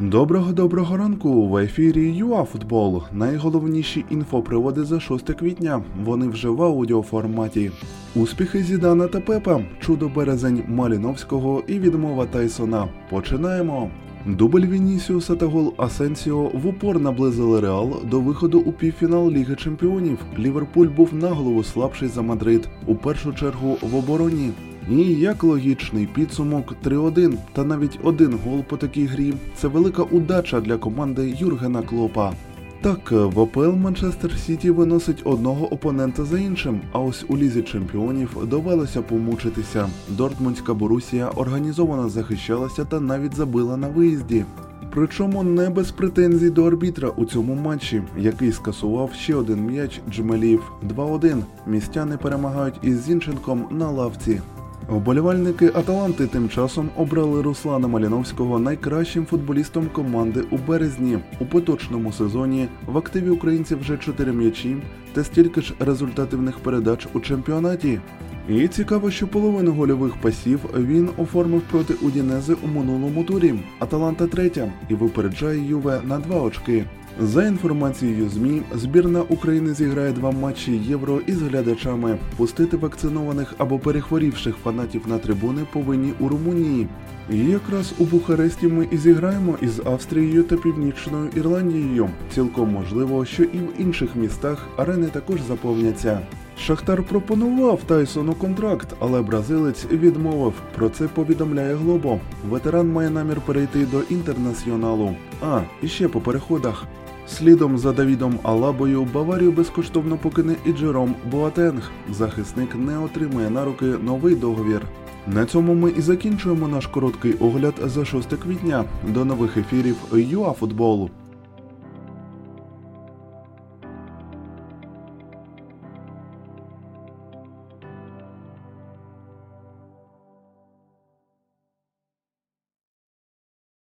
Доброго доброго ранку в ефірі ЮАФутбол. Найголовніші інфоприводи за 6 квітня. Вони вже в аудіоформаті. Успіхи Зідана та Пепа, чудо березень Маліновського і відмова Тайсона. Починаємо. Дубль Вінісіуса та гол Асенсіо в упор наблизили Реал до виходу у півфінал Ліги Чемпіонів. Ліверпуль був на голову слабший за Мадрид, у першу чергу в обороні. І як логічний підсумок 3-1 та навіть один гол по такій грі це велика удача для команди Юргена Клопа. Так, в ОПЛ Манчестер Сіті виносить одного опонента за іншим, а ось у лізі чемпіонів довелося помучитися. Дортмундська Борусія організовано захищалася та навіть забила на виїзді. Причому не без претензій до арбітра у цьому матчі, який скасував ще один м'яч Джмелів 2-1. Містяни перемагають із Зінченком на лавці. Вболівальники Аталанти тим часом обрали Руслана Маліновського найкращим футболістом команди у березні. У поточному сезоні в активі українців вже 4 м'ячі та стільки ж результативних передач у чемпіонаті. І цікаво, що половину гольових пасів він оформив проти Удінези у минулому турі. Аталанта третя і випереджає Юве на два очки. За інформацією ЗМІ, збірна України зіграє два матчі євро із глядачами. Пустити вакцинованих або перехворівших фанатів на трибуни повинні у Румунії. І якраз у Бухаресті ми і зіграємо із Австрією та Північною Ірландією. Цілком можливо, що і в інших містах арени також заповняться. Шахтар пропонував Тайсону контракт, але бразилець відмовив. Про це повідомляє Глобо. Ветеран має намір перейти до інтернаціоналу. А, і ще по переходах. Слідом за Давідом Алабою Баварію безкоштовно покине і Джером Боатенг. Захисник не отримає на руки новий договір. На цьому ми і закінчуємо наш короткий огляд за 6 квітня. До нових ефірів ЮАФутболу.